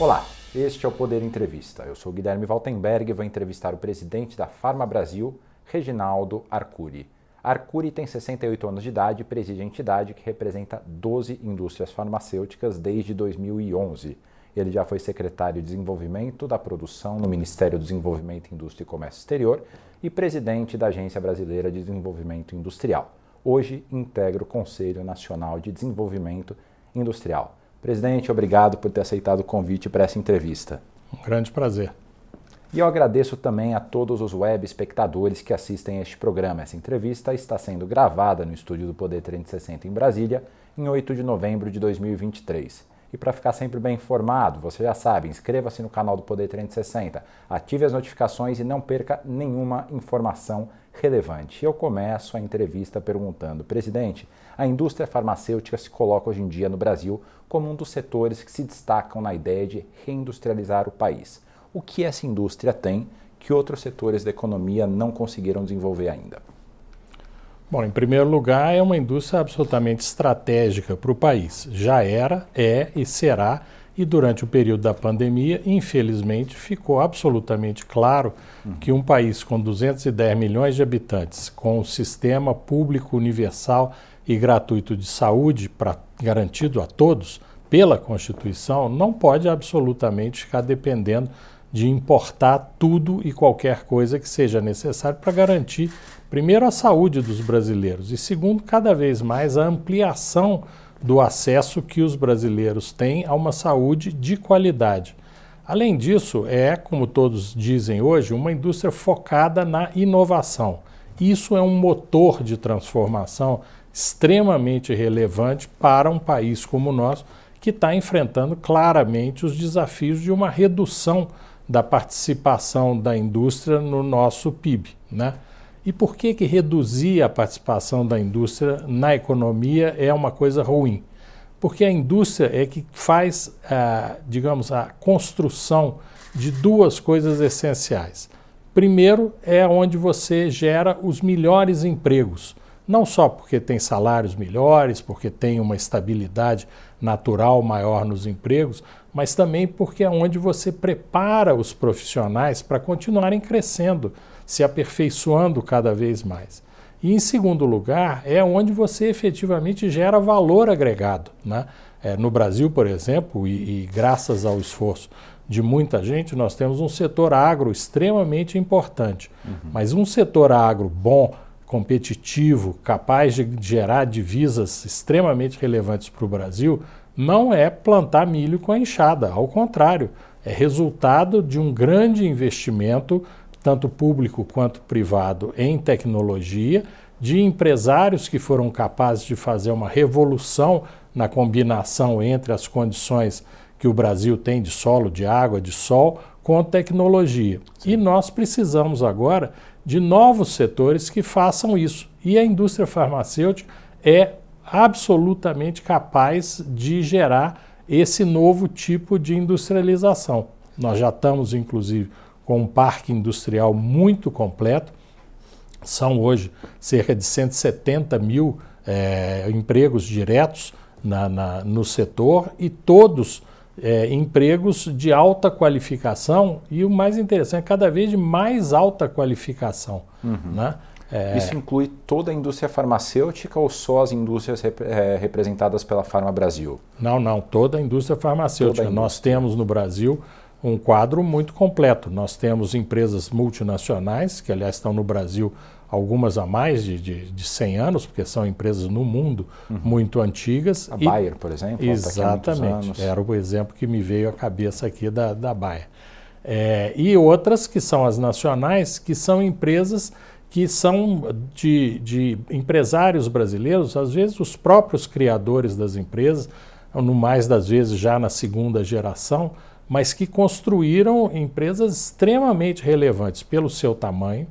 Olá, este é o Poder Entrevista. Eu sou Guilherme Valtenberg e vou entrevistar o presidente da Farma Brasil, Reginaldo Arcuri. Arcuri tem 68 anos de idade e preside a entidade que representa 12 indústrias farmacêuticas desde 2011. Ele já foi secretário de Desenvolvimento da Produção no Ministério do Desenvolvimento, Indústria e Comércio Exterior e presidente da Agência Brasileira de Desenvolvimento Industrial. Hoje integra o Conselho Nacional de Desenvolvimento Industrial. Presidente, obrigado por ter aceitado o convite para essa entrevista. Um grande prazer. E eu agradeço também a todos os web espectadores que assistem a este programa. Essa entrevista está sendo gravada no estúdio do Poder 360 em Brasília, em 8 de novembro de 2023. E para ficar sempre bem informado, você já sabe, inscreva-se no canal do Poder 360, ative as notificações e não perca nenhuma informação relevante. Eu começo a entrevista perguntando, presidente, a indústria farmacêutica se coloca hoje em dia no Brasil como um dos setores que se destacam na ideia de reindustrializar o país. O que essa indústria tem que outros setores da economia não conseguiram desenvolver ainda? Bom, em primeiro lugar, é uma indústria absolutamente estratégica para o país. Já era, é e será. E durante o período da pandemia, infelizmente, ficou absolutamente claro que um país com 210 milhões de habitantes, com um sistema público universal e gratuito de saúde para garantido a todos pela Constituição, não pode absolutamente ficar dependendo de importar tudo e qualquer coisa que seja necessário para garantir, primeiro, a saúde dos brasileiros e, segundo, cada vez mais a ampliação do acesso que os brasileiros têm a uma saúde de qualidade. Além disso, é, como todos dizem hoje, uma indústria focada na inovação. Isso é um motor de transformação extremamente relevante para um país como o nosso, que está enfrentando claramente os desafios de uma redução da participação da indústria no nosso PIB. Né? E por que, que reduzir a participação da indústria na economia é uma coisa ruim? Porque a indústria é que faz, a, digamos, a construção de duas coisas essenciais. Primeiro, é onde você gera os melhores empregos não só porque tem salários melhores, porque tem uma estabilidade natural maior nos empregos, mas também porque é onde você prepara os profissionais para continuarem crescendo, se aperfeiçoando cada vez mais. E, em segundo lugar, é onde você efetivamente gera valor agregado. Né? É, no Brasil, por exemplo, e, e graças ao esforço de muita gente, nós temos um setor agro extremamente importante. Uhum. Mas um setor agro bom, competitivo, capaz de gerar divisas extremamente relevantes para o Brasil, não é plantar milho com a enxada, ao contrário, é resultado de um grande investimento, tanto público quanto privado, em tecnologia, de empresários que foram capazes de fazer uma revolução na combinação entre as condições que o Brasil tem de solo, de água, de sol, com tecnologia. Sim. E nós precisamos agora de novos setores que façam isso. E a indústria farmacêutica é absolutamente capaz de gerar esse novo tipo de industrialização. Nós já estamos, inclusive, com um parque industrial muito completo. São hoje cerca de 170 mil é, empregos diretos na, na, no setor e todos é, empregos de alta qualificação e o mais interessante, cada vez de mais alta qualificação. Uhum. Né? É... Isso inclui toda a indústria farmacêutica ou só as indústrias rep é, representadas pela Farma Brasil? Não, não, toda a indústria farmacêutica. A indústria. Nós temos no Brasil um quadro muito completo. Nós temos empresas multinacionais, que aliás estão no Brasil algumas a mais de, de, de 100 anos, porque são empresas no mundo uhum. muito antigas. A e, Bayer, por exemplo? Exatamente, era o exemplo que me veio à cabeça aqui da, da Bayer. É, e outras que são as nacionais, que são empresas que são de, de empresários brasileiros, às vezes os próprios criadores das empresas, no mais das vezes já na segunda geração, mas que construíram empresas extremamente relevantes pelo seu tamanho,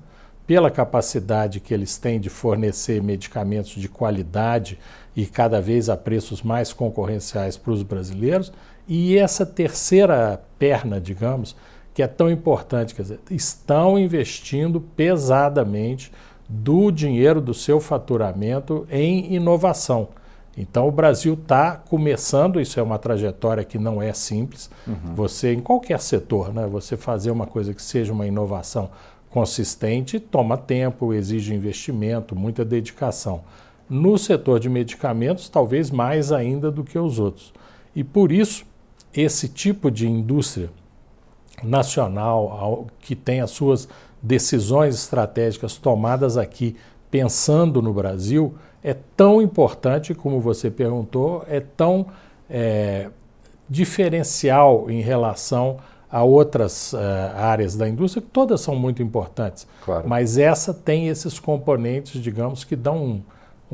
pela capacidade que eles têm de fornecer medicamentos de qualidade e cada vez a preços mais concorrenciais para os brasileiros, e essa terceira perna, digamos, que é tão importante, quer dizer, estão investindo pesadamente do dinheiro do seu faturamento em inovação. Então o Brasil está começando, isso é uma trajetória que não é simples. Uhum. Você, em qualquer setor, né, você fazer uma coisa que seja uma inovação consistente toma tempo, exige investimento, muita dedicação. No setor de medicamentos, talvez mais ainda do que os outros. E por isso, esse tipo de indústria nacional que tem as suas decisões estratégicas tomadas aqui pensando no Brasil é tão importante, como você perguntou, é tão é, diferencial em relação a outras uh, áreas da indústria, que todas são muito importantes. Claro. Mas essa tem esses componentes, digamos, que dão um,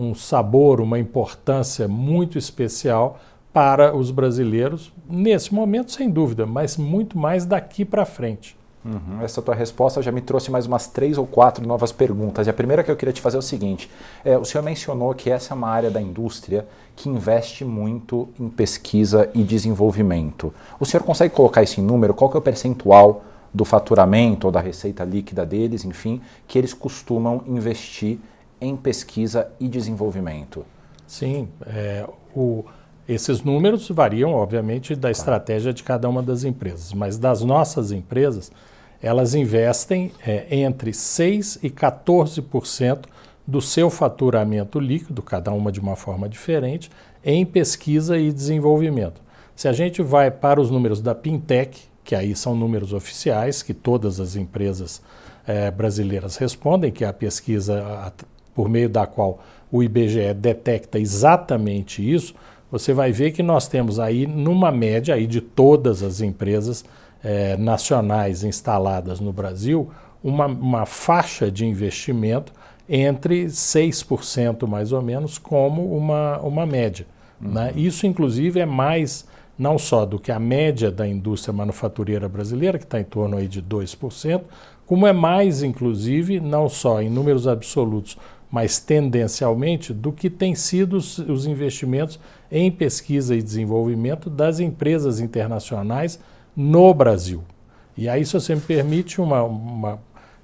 um sabor, uma importância muito especial para os brasileiros, nesse momento, sem dúvida, mas muito mais daqui para frente. Uhum. Essa tua resposta já me trouxe mais umas três ou quatro novas perguntas. E a primeira que eu queria te fazer é o seguinte: é, o senhor mencionou que essa é uma área da indústria que investe muito em pesquisa e desenvolvimento. O senhor consegue colocar isso em número? Qual que é o percentual do faturamento ou da receita líquida deles, enfim, que eles costumam investir em pesquisa e desenvolvimento? Sim, é, o, esses números variam, obviamente, da estratégia de cada uma das empresas, mas das nossas empresas elas investem é, entre 6% e 14% do seu faturamento líquido, cada uma de uma forma diferente, em pesquisa e desenvolvimento. Se a gente vai para os números da Pintec, que aí são números oficiais, que todas as empresas é, brasileiras respondem, que é a pesquisa a, por meio da qual o IBGE detecta exatamente isso, você vai ver que nós temos aí, numa média aí de todas as empresas eh, nacionais instaladas no Brasil uma, uma faixa de investimento entre 6% mais ou menos como uma, uma média. Uhum. Né? Isso, inclusive, é mais não só do que a média da indústria manufatureira brasileira, que está em torno aí de 2%, como é mais, inclusive, não só em números absolutos, mas tendencialmente, do que têm sido os, os investimentos em pesquisa e desenvolvimento das empresas internacionais no Brasil. E aí, se você me permite uma, uma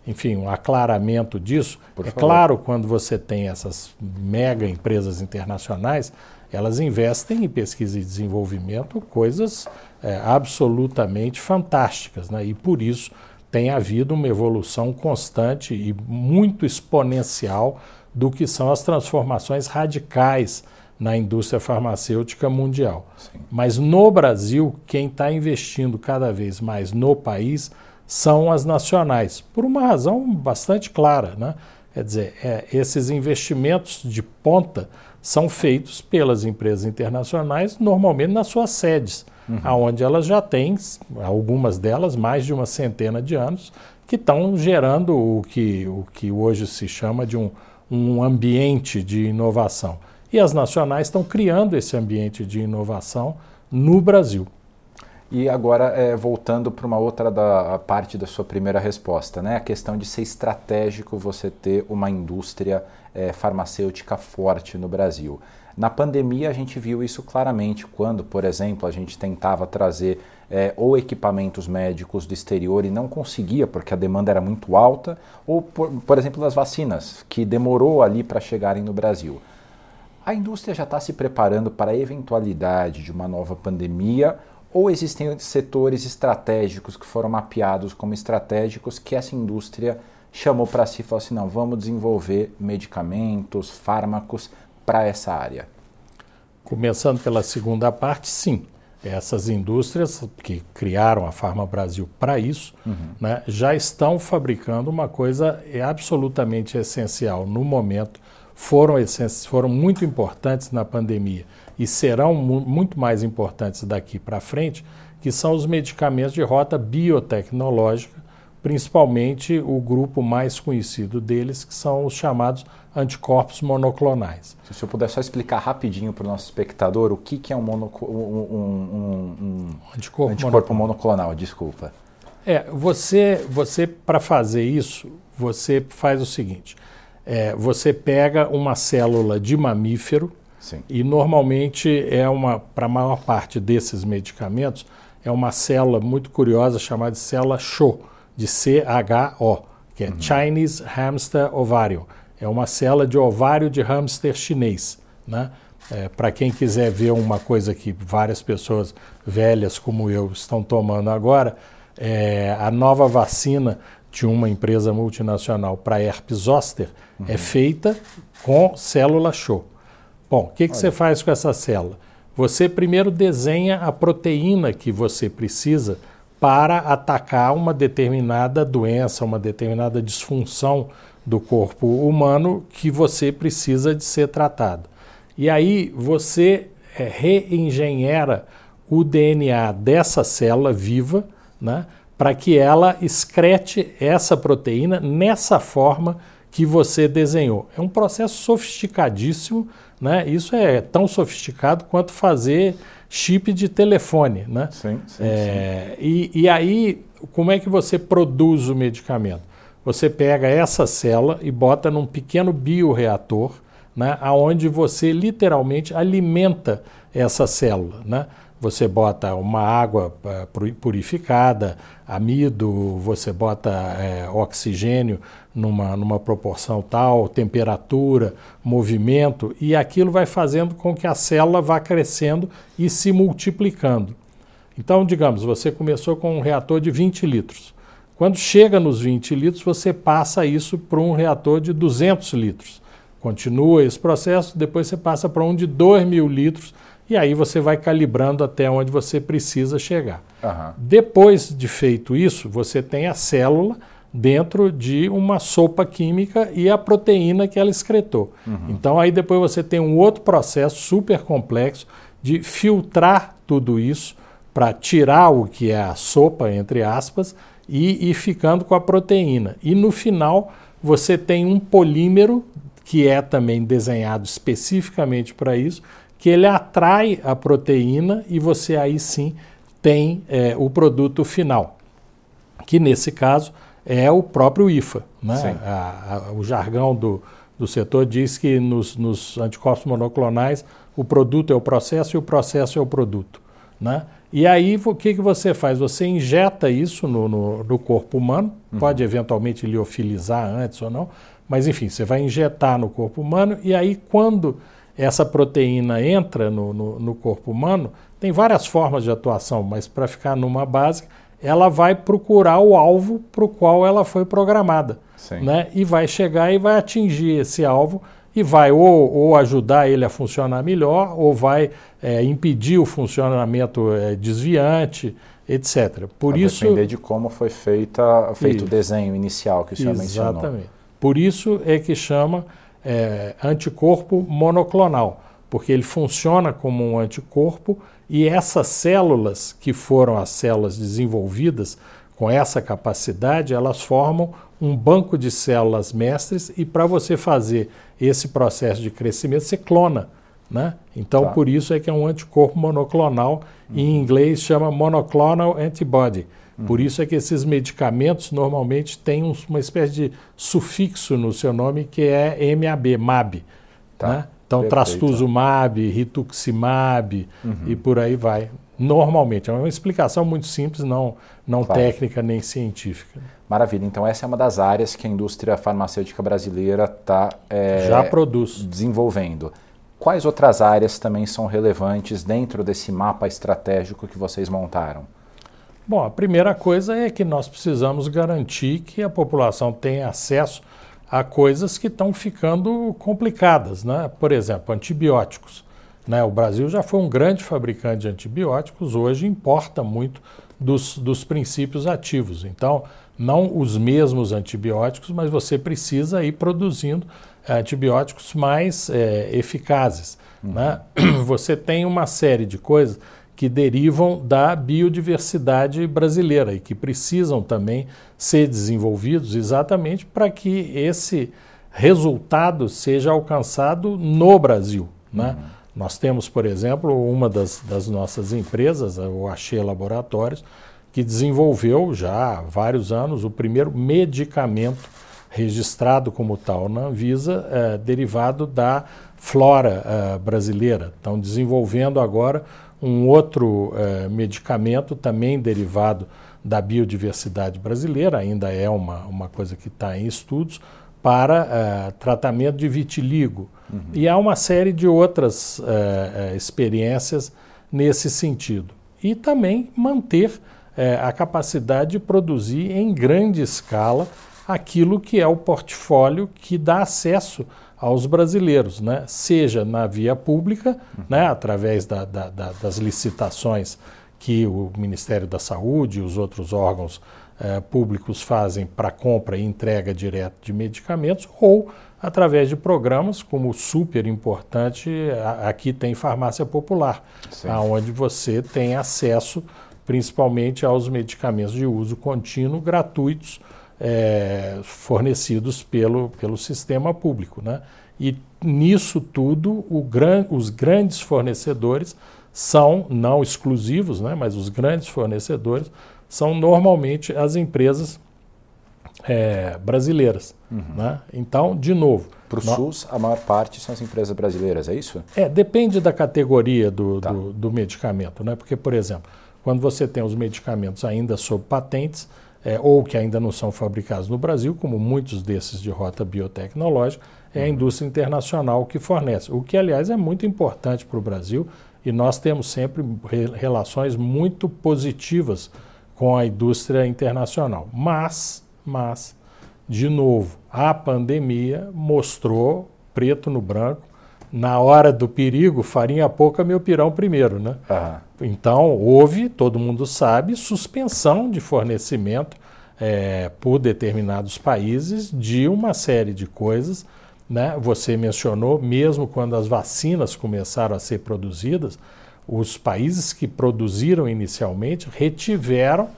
enfim, um aclaramento disso, Por é favor. claro, quando você tem essas mega empresas internacionais, elas investem em pesquisa e desenvolvimento coisas é, absolutamente fantásticas, né? e por isso tem havido uma evolução constante e muito exponencial do que são as transformações radicais na indústria farmacêutica mundial. Sim. Mas no Brasil, quem está investindo cada vez mais no país são as nacionais, por uma razão bastante clara. Né? Quer dizer, é, esses investimentos de ponta são feitos pelas empresas internacionais, normalmente nas suas sedes, uhum. onde elas já têm, algumas delas, mais de uma centena de anos, que estão gerando o que, o que hoje se chama de um, um ambiente de inovação. E as nacionais estão criando esse ambiente de inovação no Brasil. E agora, é, voltando para uma outra da, parte da sua primeira resposta, né? a questão de ser estratégico você ter uma indústria é, farmacêutica forte no Brasil. Na pandemia, a gente viu isso claramente quando, por exemplo, a gente tentava trazer é, ou equipamentos médicos do exterior e não conseguia porque a demanda era muito alta, ou, por, por exemplo, das vacinas, que demorou ali para chegarem no Brasil. A indústria já está se preparando para a eventualidade de uma nova pandemia ou existem setores estratégicos que foram mapeados como estratégicos que essa indústria chamou para si e falou assim: não, vamos desenvolver medicamentos, fármacos para essa área? Começando pela segunda parte, sim. Essas indústrias que criaram a Farma Brasil para isso, uhum. né, já estão fabricando uma coisa absolutamente essencial no momento foram, foram muito importantes na pandemia e serão mu muito mais importantes daqui para frente, que são os medicamentos de rota biotecnológica, principalmente o grupo mais conhecido deles, que são os chamados anticorpos monoclonais. Se o senhor puder só explicar rapidinho para o nosso espectador o que, que é um, mono, um, um, um anticorpo, anticorpo monoclonal. monoclonal, desculpa. É, você, você para fazer isso, você faz o seguinte: é, você pega uma célula de mamífero Sim. e normalmente é uma, para a maior parte desses medicamentos, é uma célula muito curiosa chamada de célula CHO, de CHO, que é uhum. Chinese Hamster Ovarium. É uma célula de ovário de hamster chinês. Né? É, Para quem quiser ver uma coisa que várias pessoas velhas como eu estão tomando agora, é, a nova vacina de uma empresa multinacional para herpes zoster uhum. é feita com célula show. Bom, o que, que você faz com essa célula? Você primeiro desenha a proteína que você precisa para atacar uma determinada doença, uma determinada disfunção do corpo humano que você precisa de ser tratado. E aí você é, reengenhera o DNA dessa célula viva, né, para que ela excrete essa proteína nessa forma que você desenhou. É um processo sofisticadíssimo, né? Isso é tão sofisticado quanto fazer chip de telefone, né? Sim, sim, é, sim. E, e aí, como é que você produz o medicamento? Você pega essa célula e bota num pequeno bioreator, né, aonde você literalmente alimenta essa célula, né? Você bota uma água uh, purificada, amido, você bota é, oxigênio numa, numa proporção tal, temperatura, movimento, e aquilo vai fazendo com que a célula vá crescendo e se multiplicando. Então, digamos, você começou com um reator de 20 litros. Quando chega nos 20 litros, você passa isso para um reator de 200 litros. Continua esse processo, depois você passa para um de 2 mil litros e aí você vai calibrando até onde você precisa chegar. Uhum. Depois de feito isso, você tem a célula dentro de uma sopa química e a proteína que ela excretou. Uhum. Então aí depois você tem um outro processo super complexo de filtrar tudo isso para tirar o que é a sopa, entre aspas, e ir ficando com a proteína. E no final você tem um polímero que é também desenhado especificamente para isso, que ele atrai a proteína e você aí sim tem é, o produto final, que nesse caso é o próprio IFA. Né? A, a, o jargão do, do setor diz que nos, nos, anticorpos monoclonais o produto é o processo e o processo é o produto. Né? E aí o que, que você faz? Você injeta isso no, no, no corpo humano, uhum. pode eventualmente liofilizar antes ou não, mas enfim, você vai injetar no corpo humano e aí quando essa proteína entra no, no, no corpo humano, tem várias formas de atuação, mas para ficar numa básica, ela vai procurar o alvo para o qual ela foi programada. Né? E vai chegar e vai atingir esse alvo e vai ou, ou ajudar ele a funcionar melhor, ou vai é, impedir o funcionamento é, desviante, etc. Por vai isso depender de como foi feita, feito isso. o desenho inicial que o senhor Exatamente. mencionou. Exatamente. Por isso é que chama é, anticorpo monoclonal, porque ele funciona como um anticorpo e essas células, que foram as células desenvolvidas com essa capacidade, elas formam um banco de células mestres e para você fazer esse processo de crescimento, você clona. Né? Então, tá. por isso é que é um anticorpo monoclonal, uhum. em inglês chama monoclonal antibody. Por isso é que esses medicamentos normalmente têm um, uma espécie de sufixo no seu nome que é MAB, MAB. Tá. Né? Então, Perfeito. trastuzumab, rituximab uhum. e por aí vai. Normalmente. É uma explicação muito simples, não, não claro. técnica nem científica. Maravilha. Então, essa é uma das áreas que a indústria farmacêutica brasileira está é, já produz desenvolvendo. Quais outras áreas também são relevantes dentro desse mapa estratégico que vocês montaram? Bom, a primeira coisa é que nós precisamos garantir que a população tenha acesso a coisas que estão ficando complicadas, né? Por exemplo, antibióticos. Né? O Brasil já foi um grande fabricante de antibióticos, hoje importa muito dos, dos princípios ativos. Então, não os mesmos antibióticos, mas você precisa ir produzindo antibióticos mais é, eficazes. Uhum. Né? Você tem uma série de coisas que derivam da biodiversidade brasileira e que precisam também ser desenvolvidos exatamente para que esse resultado seja alcançado no Brasil. Né? Uhum. Nós temos, por exemplo, uma das, das nossas empresas, o Axê Laboratórios, que desenvolveu já há vários anos o primeiro medicamento registrado como tal na Anvisa, eh, derivado da flora eh, brasileira. Estão desenvolvendo agora um outro eh, medicamento também derivado da biodiversidade brasileira, ainda é uma, uma coisa que está em estudos, para eh, tratamento de vitiligo. Uhum. E há uma série de outras é, experiências nesse sentido. E também manter a capacidade de produzir em grande escala aquilo que é o portfólio que dá acesso aos brasileiros, né? seja na via pública, né? através da, da, da, das licitações que o Ministério da Saúde e os outros órgãos eh, públicos fazem para compra e entrega direta de medicamentos, ou através de programas como super importante, aqui tem farmácia popular, onde você tem acesso principalmente aos medicamentos de uso contínuo gratuitos é, fornecidos pelo, pelo sistema público. Né? E nisso tudo, gran, os grandes fornecedores são, não exclusivos, né, mas os grandes fornecedores são normalmente as empresas é, brasileiras. Uhum. Né? Então, de novo. Para o SUS, a maior parte são as empresas brasileiras, é isso? É, depende da categoria do, tá. do, do medicamento. Né? Porque, por exemplo, quando você tem os medicamentos ainda sob patentes, é, ou que ainda não são fabricados no Brasil, como muitos desses de rota biotecnológica, é a uhum. indústria internacional que fornece. O que, aliás, é muito importante para o Brasil e nós temos sempre re relações muito positivas com a indústria internacional. Mas, mas, de novo, a pandemia mostrou preto no branco na hora do perigo, farinha pouca, meu pirão primeiro, né? Uhum. Então, houve, todo mundo sabe, suspensão de fornecimento é, por determinados países de uma série de coisas. Né? Você mencionou, mesmo quando as vacinas começaram a ser produzidas, os países que produziram inicialmente retiveram,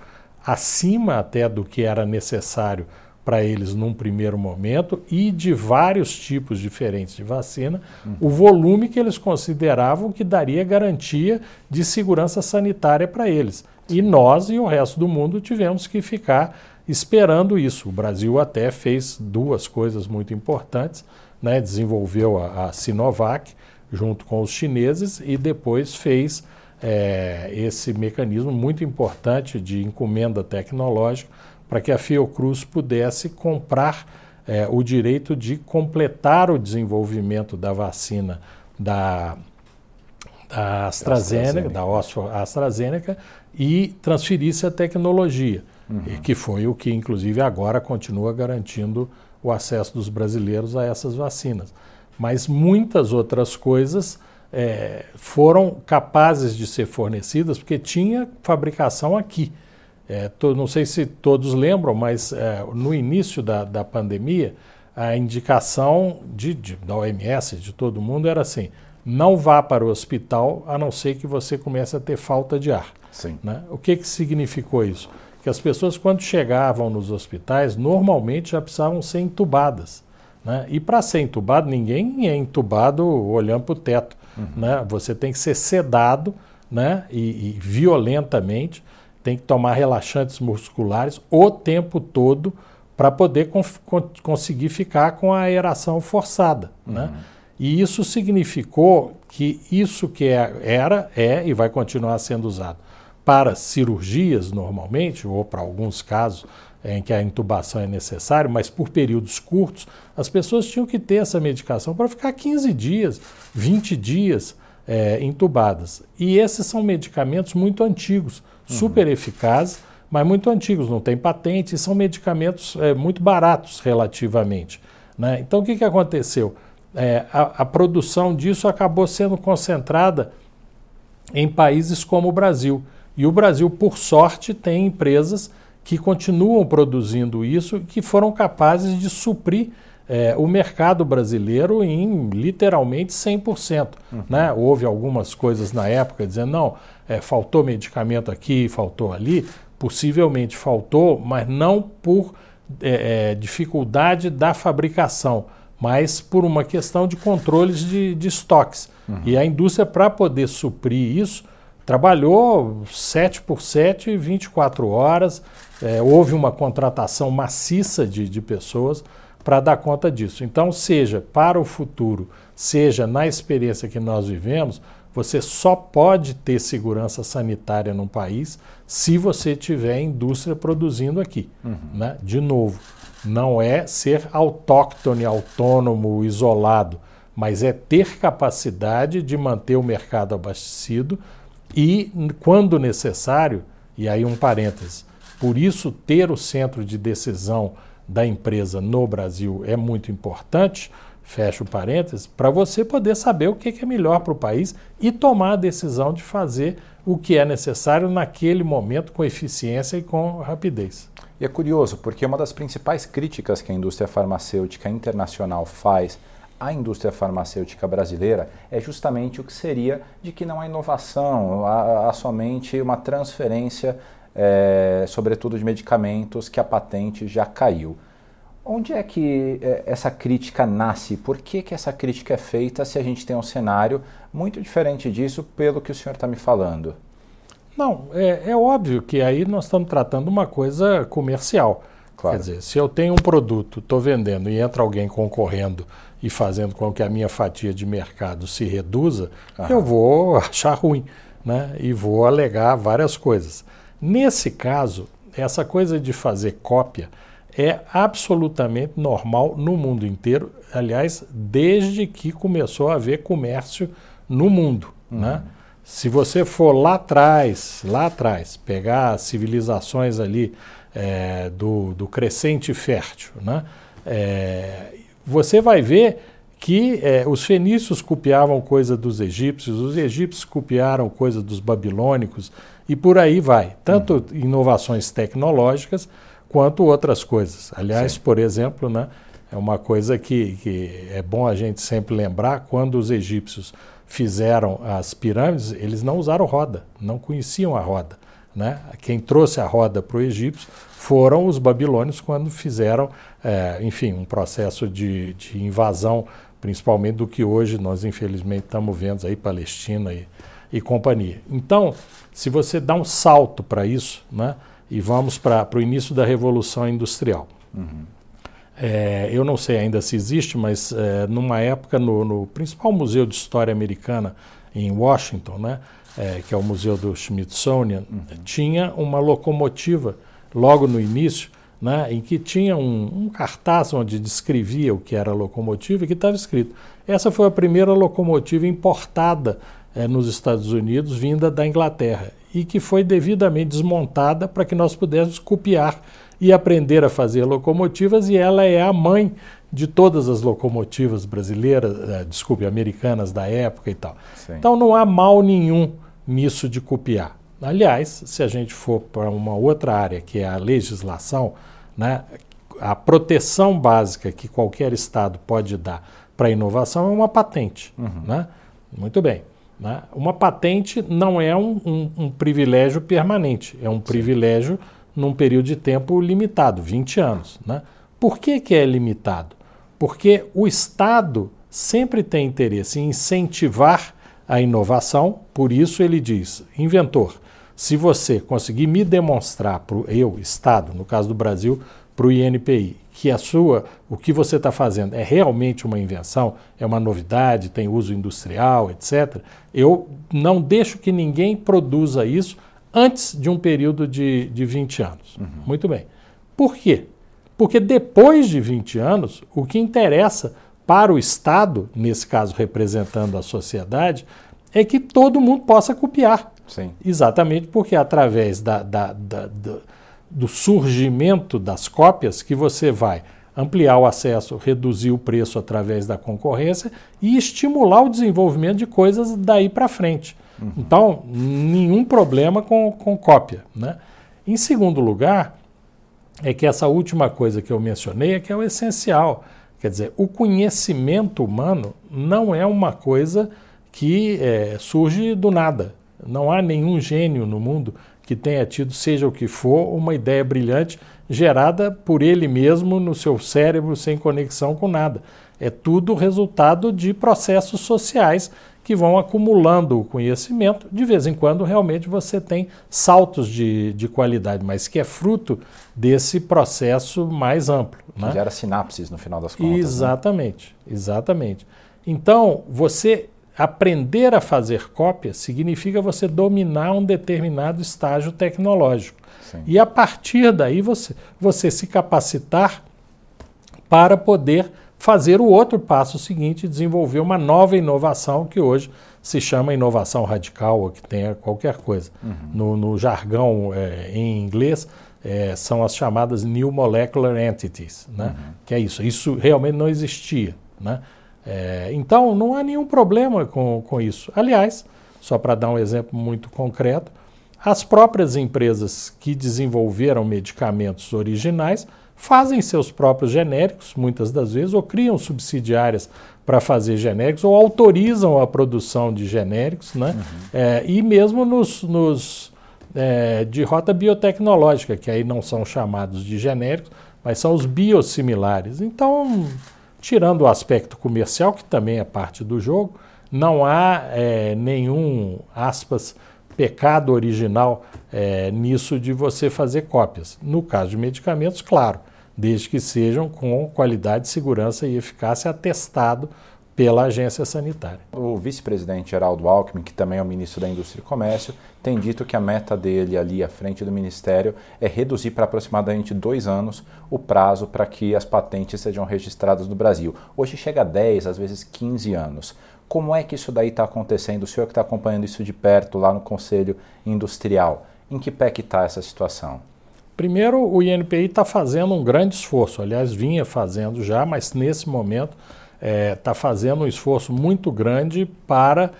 acima até do que era necessário para eles num primeiro momento e de vários tipos diferentes de vacina, uhum. o volume que eles consideravam que daria garantia de segurança sanitária para eles. E nós e o resto do mundo tivemos que ficar esperando isso. O Brasil até fez duas coisas muito importantes, né? desenvolveu a, a Sinovac junto com os chineses e depois fez é, esse mecanismo muito importante de encomenda tecnológica para que a Fiocruz pudesse comprar é, o direito de completar o desenvolvimento da vacina da, da AstraZeneca, da AstraZeneca e transferisse a tecnologia, uhum. que foi o que, inclusive, agora continua garantindo o acesso dos brasileiros a essas vacinas. Mas muitas outras coisas é, foram capazes de ser fornecidas porque tinha fabricação aqui. É, to, não sei se todos lembram, mas é, no início da, da pandemia, a indicação de, de, da OMS, de todo mundo, era assim: não vá para o hospital a não ser que você comece a ter falta de ar. Sim. Né? O que, que significou isso? Que as pessoas, quando chegavam nos hospitais, normalmente já precisavam ser entubadas. Né? E para ser entubado, ninguém é entubado olhando para o teto. Uhum. Né? Você tem que ser sedado né? e, e violentamente tem que tomar relaxantes musculares o tempo todo para poder conseguir ficar com a aeração forçada. Né? Uhum. Né? E isso significou que isso que é, era, é e vai continuar sendo usado para cirurgias normalmente, ou para alguns casos em que a intubação é necessária, mas por períodos curtos, as pessoas tinham que ter essa medicação para ficar 15 dias, 20 dias é, entubadas. E esses são medicamentos muito antigos super eficazes, mas muito antigos, não tem patente, e são medicamentos é, muito baratos relativamente. Né? Então, o que, que aconteceu? É, a, a, produção disso acabou sendo concentrada em países como o Brasil. E o Brasil, por sorte, tem empresas que continuam produzindo isso, que foram capazes de suprir é, o mercado brasileiro em literalmente 100%. Uhum. Né? Houve algumas coisas na época dizendo, não, é, faltou medicamento aqui, faltou ali. Possivelmente faltou, mas não por é, é, dificuldade da fabricação, mas por uma questão de controles de, de estoques. Uhum. E a indústria, para poder suprir isso, trabalhou 7 por 7, 24 horas. É, houve uma contratação maciça de, de pessoas para dar conta disso. Então, seja para o futuro, seja na experiência que nós vivemos, você só pode ter segurança sanitária num país se você tiver indústria produzindo aqui. Uhum. Né? De novo, não é ser autóctone, autônomo, isolado, mas é ter capacidade de manter o mercado abastecido e, quando necessário, e aí um parênteses, por isso ter o centro de decisão da empresa no Brasil é muito importante, fecha o parênteses, para você poder saber o que é melhor para o país e tomar a decisão de fazer o que é necessário naquele momento com eficiência e com rapidez. E é curioso, porque uma das principais críticas que a indústria farmacêutica internacional faz à indústria farmacêutica brasileira é justamente o que seria de que não há inovação, há, há somente uma transferência, é, sobretudo de medicamentos, que a patente já caiu. Onde é que é, essa crítica nasce? Por que, que essa crítica é feita se a gente tem um cenário muito diferente disso pelo que o senhor está me falando? Não, é, é, óbvio que aí nós estamos tratando uma coisa comercial. Claro. Quer dizer, se eu tenho um produto, estou vendendo e entra alguém concorrendo e fazendo com que a minha fatia de mercado se reduza, Aham. eu vou achar ruim né? e vou alegar várias coisas. Nesse caso, essa coisa de fazer cópia é absolutamente normal no mundo inteiro, aliás, desde que começou a haver comércio no mundo. Uhum. Né? Se você for lá atrás, lá atrás, pegar as civilizações ali é, do, do crescente fértil, né? É, você vai ver que é, os fenícios copiavam coisa dos egípcios, os egípcios copiaram coisa dos babilônicos e por aí vai. Tanto uhum. inovações tecnológicas quanto outras coisas. Aliás, Sim. por exemplo, né, é uma coisa que, que é bom a gente sempre lembrar, quando os egípcios fizeram as pirâmides, eles não usaram roda, não conheciam a roda. Né? Quem trouxe a roda para o egípcio foram os babilônios quando fizeram, é, enfim, um processo de, de, invasão, principalmente do que hoje nós infelizmente estamos vendo aí, Palestina e, e companhia. Então, se você dá um salto para isso, né? E vamos para o início da Revolução Industrial. Uhum. É, eu não sei ainda se existe, mas é, numa época no, no, principal museu de história americana em Washington, né, é, que é o museu do Smithsonian, uhum. tinha uma locomotiva logo no início, né, em que tinha um, um, cartaz onde descrevia o que era a locomotiva e que estava escrito: essa foi a primeira locomotiva importada é, nos Estados Unidos, vinda da Inglaterra, e que foi devidamente desmontada para que nós pudéssemos copiar e aprender a fazer locomotivas, e ela é a mãe de todas as locomotivas brasileiras, é, desculpe, americanas da época e tal. Sim. Então não há mal nenhum nisso de copiar. Aliás, se a gente for para uma outra área, que é a legislação, né, a proteção básica que qualquer Estado pode dar para a inovação é uma patente. Uhum. Né? Muito bem. Né? Uma patente não é um, um, um privilégio permanente, é um privilégio num período de tempo limitado, 20 anos. Né? Por que, que é limitado? Porque o Estado sempre tem interesse em incentivar a inovação, por isso ele diz: inventor, se você conseguir me demonstrar para eu, Estado, no caso do Brasil, para o INPI, que a sua, o que você está fazendo é realmente uma invenção, é uma novidade, tem uso industrial, etc., eu não deixo que ninguém produza isso antes de um período de, de 20 anos. Uhum. Muito bem. Por quê? Porque depois de 20 anos, o que interessa para o Estado, nesse caso representando a sociedade, é que todo mundo possa copiar. Sim. Exatamente porque através da, da, da, da do surgimento das cópias que você vai ampliar o acesso, reduzir o preço através da concorrência e estimular o desenvolvimento de coisas daí para frente. Uhum. Então, nenhum problema com, com cópia. Né? Em segundo lugar, é que essa última coisa que eu mencionei é que é o essencial. Quer dizer, o conhecimento humano não é uma coisa que é, surge do nada. Não há nenhum gênio no mundo que tenha tido, seja o que for, uma ideia brilhante gerada por ele mesmo no seu cérebro sem conexão com nada. É tudo resultado de processos sociais que vão acumulando o conhecimento. De vez em quando, realmente, você tem saltos de, de qualidade, mas que é fruto desse processo mais amplo. Que né? gera sinapses no final das contas. Exatamente, né? exatamente. Então, você aprender a fazer cópia significa você dominar um determinado estágio tecnológico. Sim. E a partir daí você, você se capacitar para poder fazer o outro passo seguinte, desenvolver uma nova inovação que hoje se chama inovação radical ou que tenha qualquer coisa. Uhum. No, no, jargão é, em inglês, é, são as chamadas New Molecular Entities, né? Uhum. que é isso. Isso realmente não existia. Né? É, então, não há nenhum problema com, com isso. Aliás, só para dar um exemplo muito concreto, as próprias empresas que desenvolveram medicamentos originais fazem seus próprios genéricos, muitas das vezes, ou criam subsidiárias para fazer genéricos, ou autorizam a produção de genéricos, né? Uhum. É, e mesmo nos, nos é, de rota biotecnológica, que aí não são chamados de genéricos, mas são os biosimilares. Então, tirando o aspecto comercial, que também é parte do jogo, não há é, nenhum, aspas, pecado original é, nisso de você fazer cópias. No caso de medicamentos, claro, desde que sejam com qualidade, segurança e eficácia atestado pela agência sanitária. O vice-presidente Geraldo Alckmin, que também é o ministro da Indústria e Comércio, tem dito que a meta dele ali à frente do ministério é reduzir para aproximadamente dois anos o prazo para que as patentes sejam registradas no Brasil. Hoje chega a 10, às vezes 15 anos. Como é que isso daí está acontecendo? O senhor que está acompanhando isso de perto lá no Conselho Industrial, em que pé que está essa situação? Primeiro, o INPI está fazendo um grande esforço, aliás, vinha fazendo já, mas nesse momento está é, tá fazendo um esforço muito grande para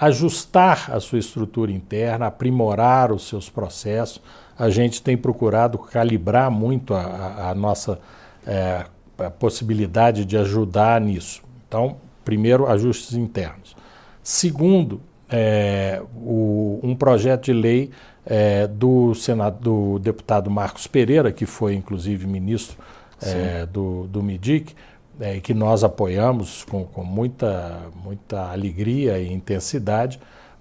ajustar a sua estrutura interna, aprimorar os seus processos. A gente tem procurado calibrar muito a, a, nossa é, a possibilidade de ajudar nisso. Então, primeiro, ajustes internos. Segundo, é, o, um projeto de lei é, do, Senado, do deputado Marcos Pereira, que foi inclusive ministro é, do, do MIDIC, é, que nós apoiamos com, com muita, muita alegria e intensidade,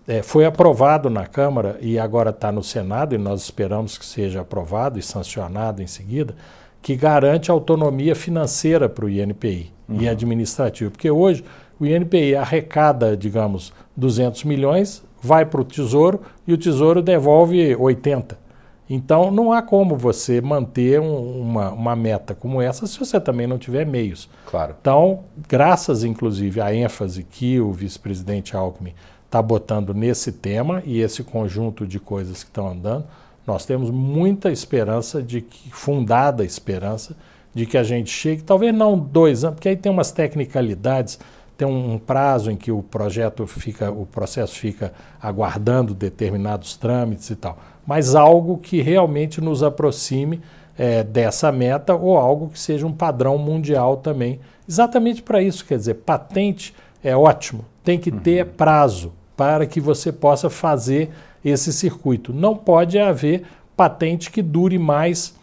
é, foi aprovado na Câmara e agora está no Senado, e nós esperamos que seja aprovado e sancionado em seguida, que garante autonomia financeira para o INPI uhum. e administrativo. Porque hoje o INPI arrecada, digamos, 200 milhões, vai para o Tesouro e o Tesouro devolve 80. Então, não há como você manter um, uma, uma meta como essa se você também não tiver meios. Claro. Então, graças, inclusive, à ênfase que o vice-presidente Alckmin está botando nesse tema e esse conjunto de coisas que estão andando, nós temos muita esperança de que, fundada esperança, de que a gente chegue, talvez não dois anos, porque aí tem umas tecnicalidades, tem um prazo em que o projeto fica, o processo fica aguardando determinados trâmites e tal mas algo que realmente nos aproxime é, dessa meta ou algo que seja um padrão mundial também. Exatamente para isso, quer dizer, patente é ótimo, tem que ter uhum. prazo para que você possa fazer esse circuito. Não pode haver patente que dure mais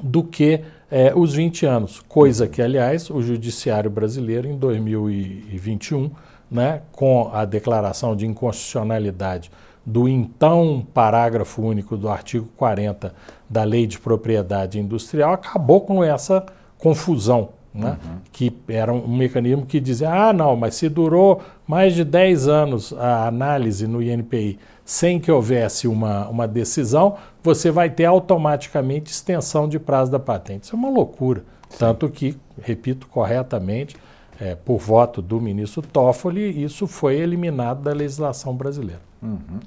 do que é, os 20 anos, coisa que, aliás, o Judiciário Brasileiro, em 2021, né, com a declaração de inconstitucionalidade do então parágrafo único do artigo 40 da Lei de Propriedade Industrial acabou com essa confusão, né? Uhum. que era um mecanismo que dizia: ah, não, mas se durou mais de 10 anos a análise no INPI sem que houvesse uma, uma decisão, você vai ter automaticamente extensão de prazo da patente. Isso é uma loucura. Sim. Tanto que, repito corretamente, é, por voto do ministro Toffoli, isso foi eliminado da legislação brasileira. Uhum.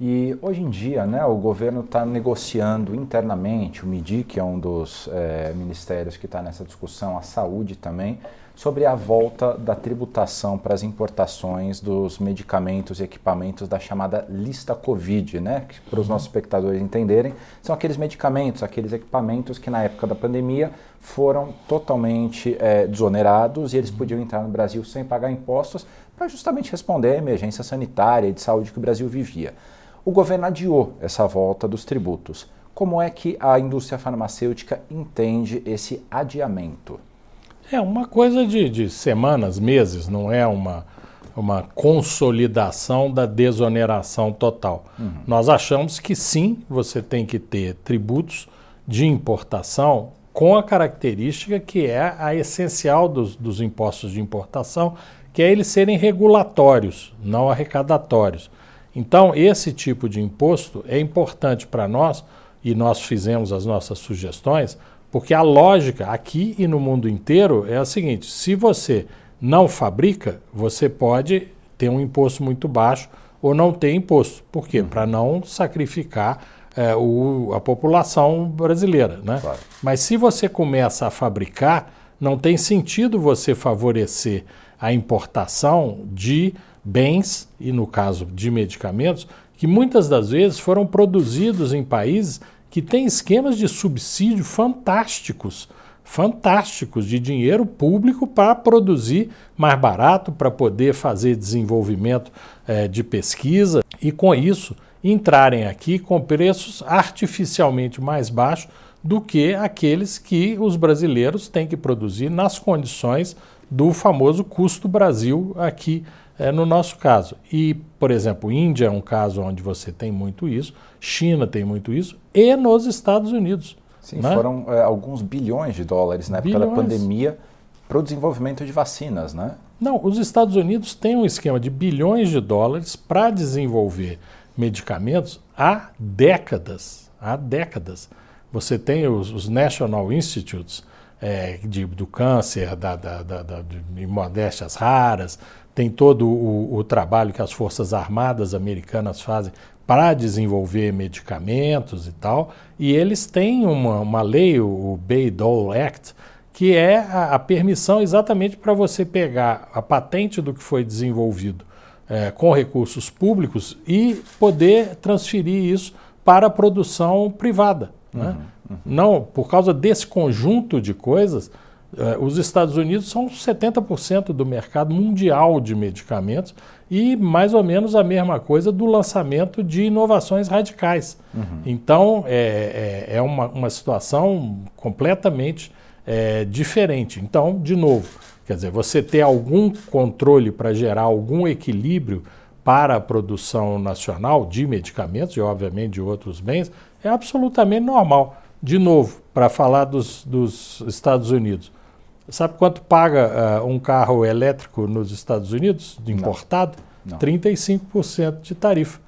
E hoje em dia, né, o governo está negociando internamente, o MIDI, que é um dos é, ministérios que está nessa discussão, a saúde também, sobre a volta da tributação para as importações dos medicamentos e equipamentos da chamada lista Covid, né? Para os nossos espectadores entenderem, são aqueles medicamentos, aqueles equipamentos que na época da pandemia foram totalmente é, desonerados e eles podiam entrar no Brasil sem pagar impostos para justamente responder à emergência sanitária e de saúde que o Brasil vivia. O governo adiou essa volta dos tributos. Como é que a indústria farmacêutica entende esse adiamento? É uma coisa de, de semanas, meses, não é uma, uma consolidação da desoneração total. Uhum. Nós achamos que sim, você tem que ter tributos de importação com a característica que é a essencial dos, dos impostos de importação, que é eles serem regulatórios, não arrecadatórios. Então, esse tipo de imposto é importante para nós, e nós fizemos as nossas sugestões, Porque a lógica aqui e no mundo inteiro é a seguinte: se você não fabrica, você pode ter um imposto muito baixo ou não ter imposto. Por quê? Uhum. Para não sacrificar é, o, a população brasileira. Né? Claro. Mas se você começa a fabricar, não tem sentido você favorecer a importação de bens, e no caso de medicamentos, que muitas das vezes foram produzidos em países que têm esquemas de subsídio fantásticos fantásticos de dinheiro público para produzir mais barato, para poder fazer desenvolvimento é, de pesquisa e, com isso, entrarem aqui com preços artificialmente mais baixos do que aqueles que os brasileiros têm que produzir nas condições do famoso custo Brasil aqui é, no nosso caso. E, por exemplo, Índia é um caso onde você tem muito isso, China tem muito isso, e nos Estados Unidos. Sim, né? foram é, alguns bilhões de dólares na época da pandemia para o desenvolvimento de vacinas, né? Não, os Estados Unidos têm um esquema de bilhões de dólares para desenvolver medicamentos há décadas. Há décadas. Você tem os, os National Institutes é, de, do câncer, da, da, da, da, de modéstias raras, tem todo o, o trabalho que as Forças Armadas americanas fazem para desenvolver medicamentos e tal, e eles têm uma, uma lei, o Bayh-Dole Act, que é a, a permissão exatamente para você pegar a patente do que foi desenvolvido é, com recursos públicos e poder transferir isso para a produção privada. Né? Uhum, uhum. Não, por causa desse conjunto de coisas, é, os Estados Unidos são 70% do mercado mundial de medicamentos e mais ou menos a mesma coisa do lançamento de inovações radicais. Uhum. Então, é, é, é uma, uma, situação completamente é, diferente. Então, de novo, quer dizer, você ter algum controle para gerar algum equilíbrio para a produção nacional de medicamentos e, obviamente, de outros bens, é absolutamente normal. De novo, para falar dos, dos Estados Unidos. Sabe quanto paga uh, um carro elétrico nos Estados Unidos, de importado? Não. Não. 35% de tarifa.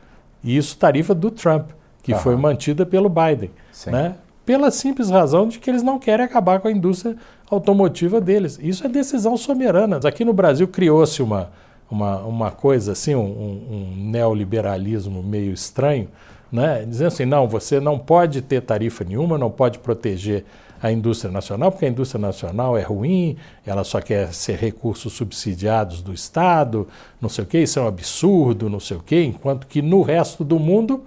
E isso tarifa do Trump, que Aham. foi mantida pelo Biden. Né? Pela simples razão de que eles não querem acabar com a indústria automotiva deles. Isso é decisão soberana. Aqui no Brasil criou-se uma, uma, uma coisa assim, um, um, neoliberalismo meio estranho, né? dizendo assim, não, você não pode ter tarifa nenhuma, não pode proteger a indústria nacional, porque a indústria nacional é ruim, ela só quer ser recursos subsidiados do Estado, não sei o quê, isso é um absurdo, não sei o quê, enquanto que no resto do mundo,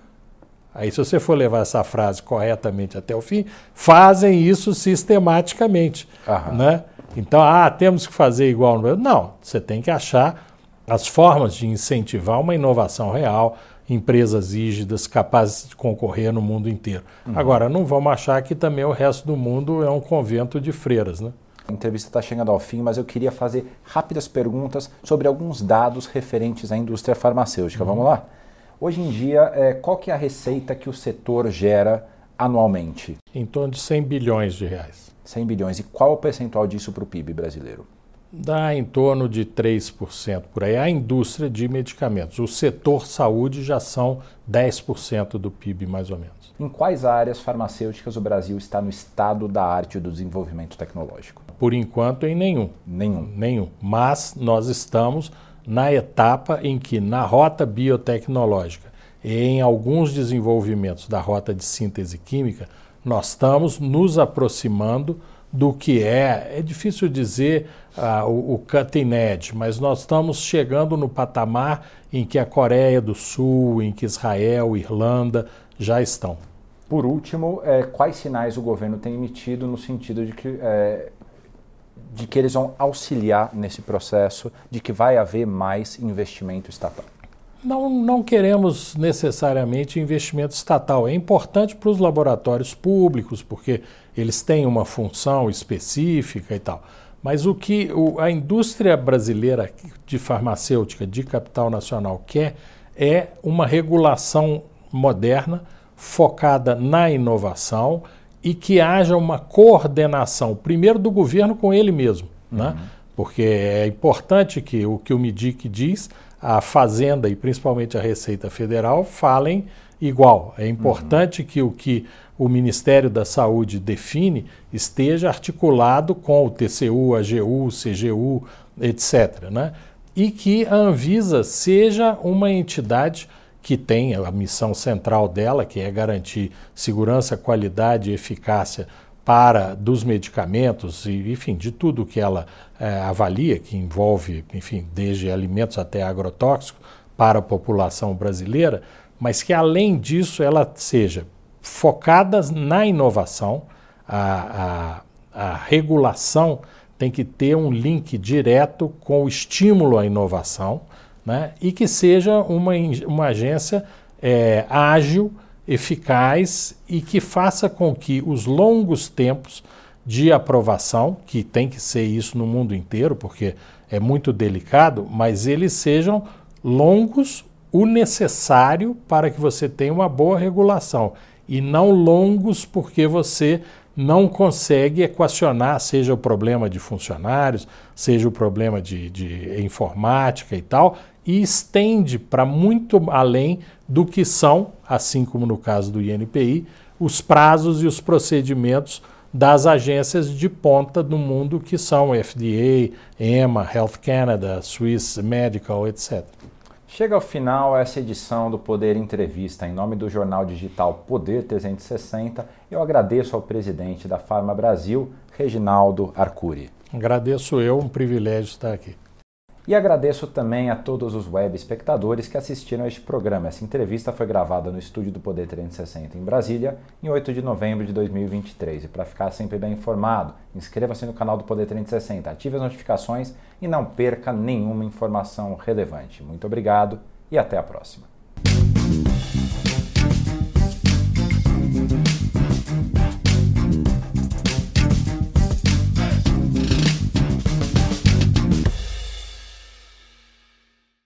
aí se você for levar essa frase corretamente até o fim, fazem isso sistematicamente. Né? Então, ah, temos que fazer igual. Não, você tem que achar as formas de incentivar uma inovação real, empresas rígidas capazes de concorrer no mundo inteiro. Uhum. Agora, não vamos achar que também o resto do mundo é um convento de freiras, né? A entrevista está chegando ao fim, mas eu queria fazer rápidas perguntas sobre alguns dados referentes à indústria farmacêutica. Uhum. Vamos lá? Hoje em dia, é, qual que é a receita que o setor gera anualmente? Em torno de 100 bilhões de reais. 100 bilhões. E qual o percentual disso para o PIB brasileiro? dá em torno de 3% por aí. A indústria de medicamentos. O setor saúde já são 10% do PIB, mais ou menos. Em quais áreas farmacêuticas o Brasil está no estado da arte do desenvolvimento tecnológico? Por enquanto, em nenhum. Nenhum. Nenhum. Mas nós estamos na etapa em que, na rota biotecnológica e em alguns desenvolvimentos da rota de síntese química, nós estamos nos aproximando do que é. É difícil dizer uh, o, o cutting edge, mas nós estamos chegando no patamar em que a Coreia do Sul, em que Israel, Irlanda já estão. Por último, é, quais sinais o governo tem emitido no sentido de que, é, de que eles vão auxiliar nesse processo, de que vai haver mais investimento estatal? Não, não queremos necessariamente investimento estatal. É importante para os laboratórios públicos, porque eles têm uma função específica e tal. Mas o que a indústria brasileira de farmacêutica de capital nacional quer é uma regulação moderna, focada na inovação e que haja uma coordenação, primeiro do governo com ele mesmo. Né? Uhum. Né? Porque é importante que o que o MIDIC diz, a Fazenda e principalmente a Receita Federal falem igual. É importante uhum. que o que o Ministério da Saúde define esteja articulado com o TCU, a AGU, CGU, etc. Né? E que a Anvisa seja uma entidade que tem a missão central dela, que é garantir segurança, qualidade e eficácia para dos medicamentos e enfim de tudo que ela é, avalia que envolve enfim desde alimentos até agrotóxicos para a população brasileira mas que além disso ela seja focada na inovação a, a, a regulação tem que ter um link direto com o estímulo à inovação né? e que seja uma, uma agência é, ágil eficaz e que faça com que os longos tempos de aprovação, que tem que ser isso no mundo inteiro, porque é muito delicado, mas eles sejam longos o necessário para que você tenha uma boa regulação e não longos porque você não consegue equacionar, seja o problema de funcionários, seja o problema de, de informática e tal, e estende para muito além do que são, assim como no caso do INPI, os prazos e os procedimentos das agências de ponta do mundo que são FDA, EMA, Health Canada, Swiss Medical, etc. Chega ao final essa edição do Poder Entrevista. Em nome do jornal digital Poder 360, eu agradeço ao presidente da Farma Brasil, Reginaldo Arcuri. Agradeço eu, um privilégio estar aqui. E agradeço também a todos os web espectadores que assistiram a este programa. Essa entrevista foi gravada no estúdio do Poder 360 em Brasília, em 8 de novembro de 2023. E para ficar sempre bem informado, inscreva-se no canal do Poder 360, ative as notificações e não perca nenhuma informação relevante. Muito obrigado e até a próxima.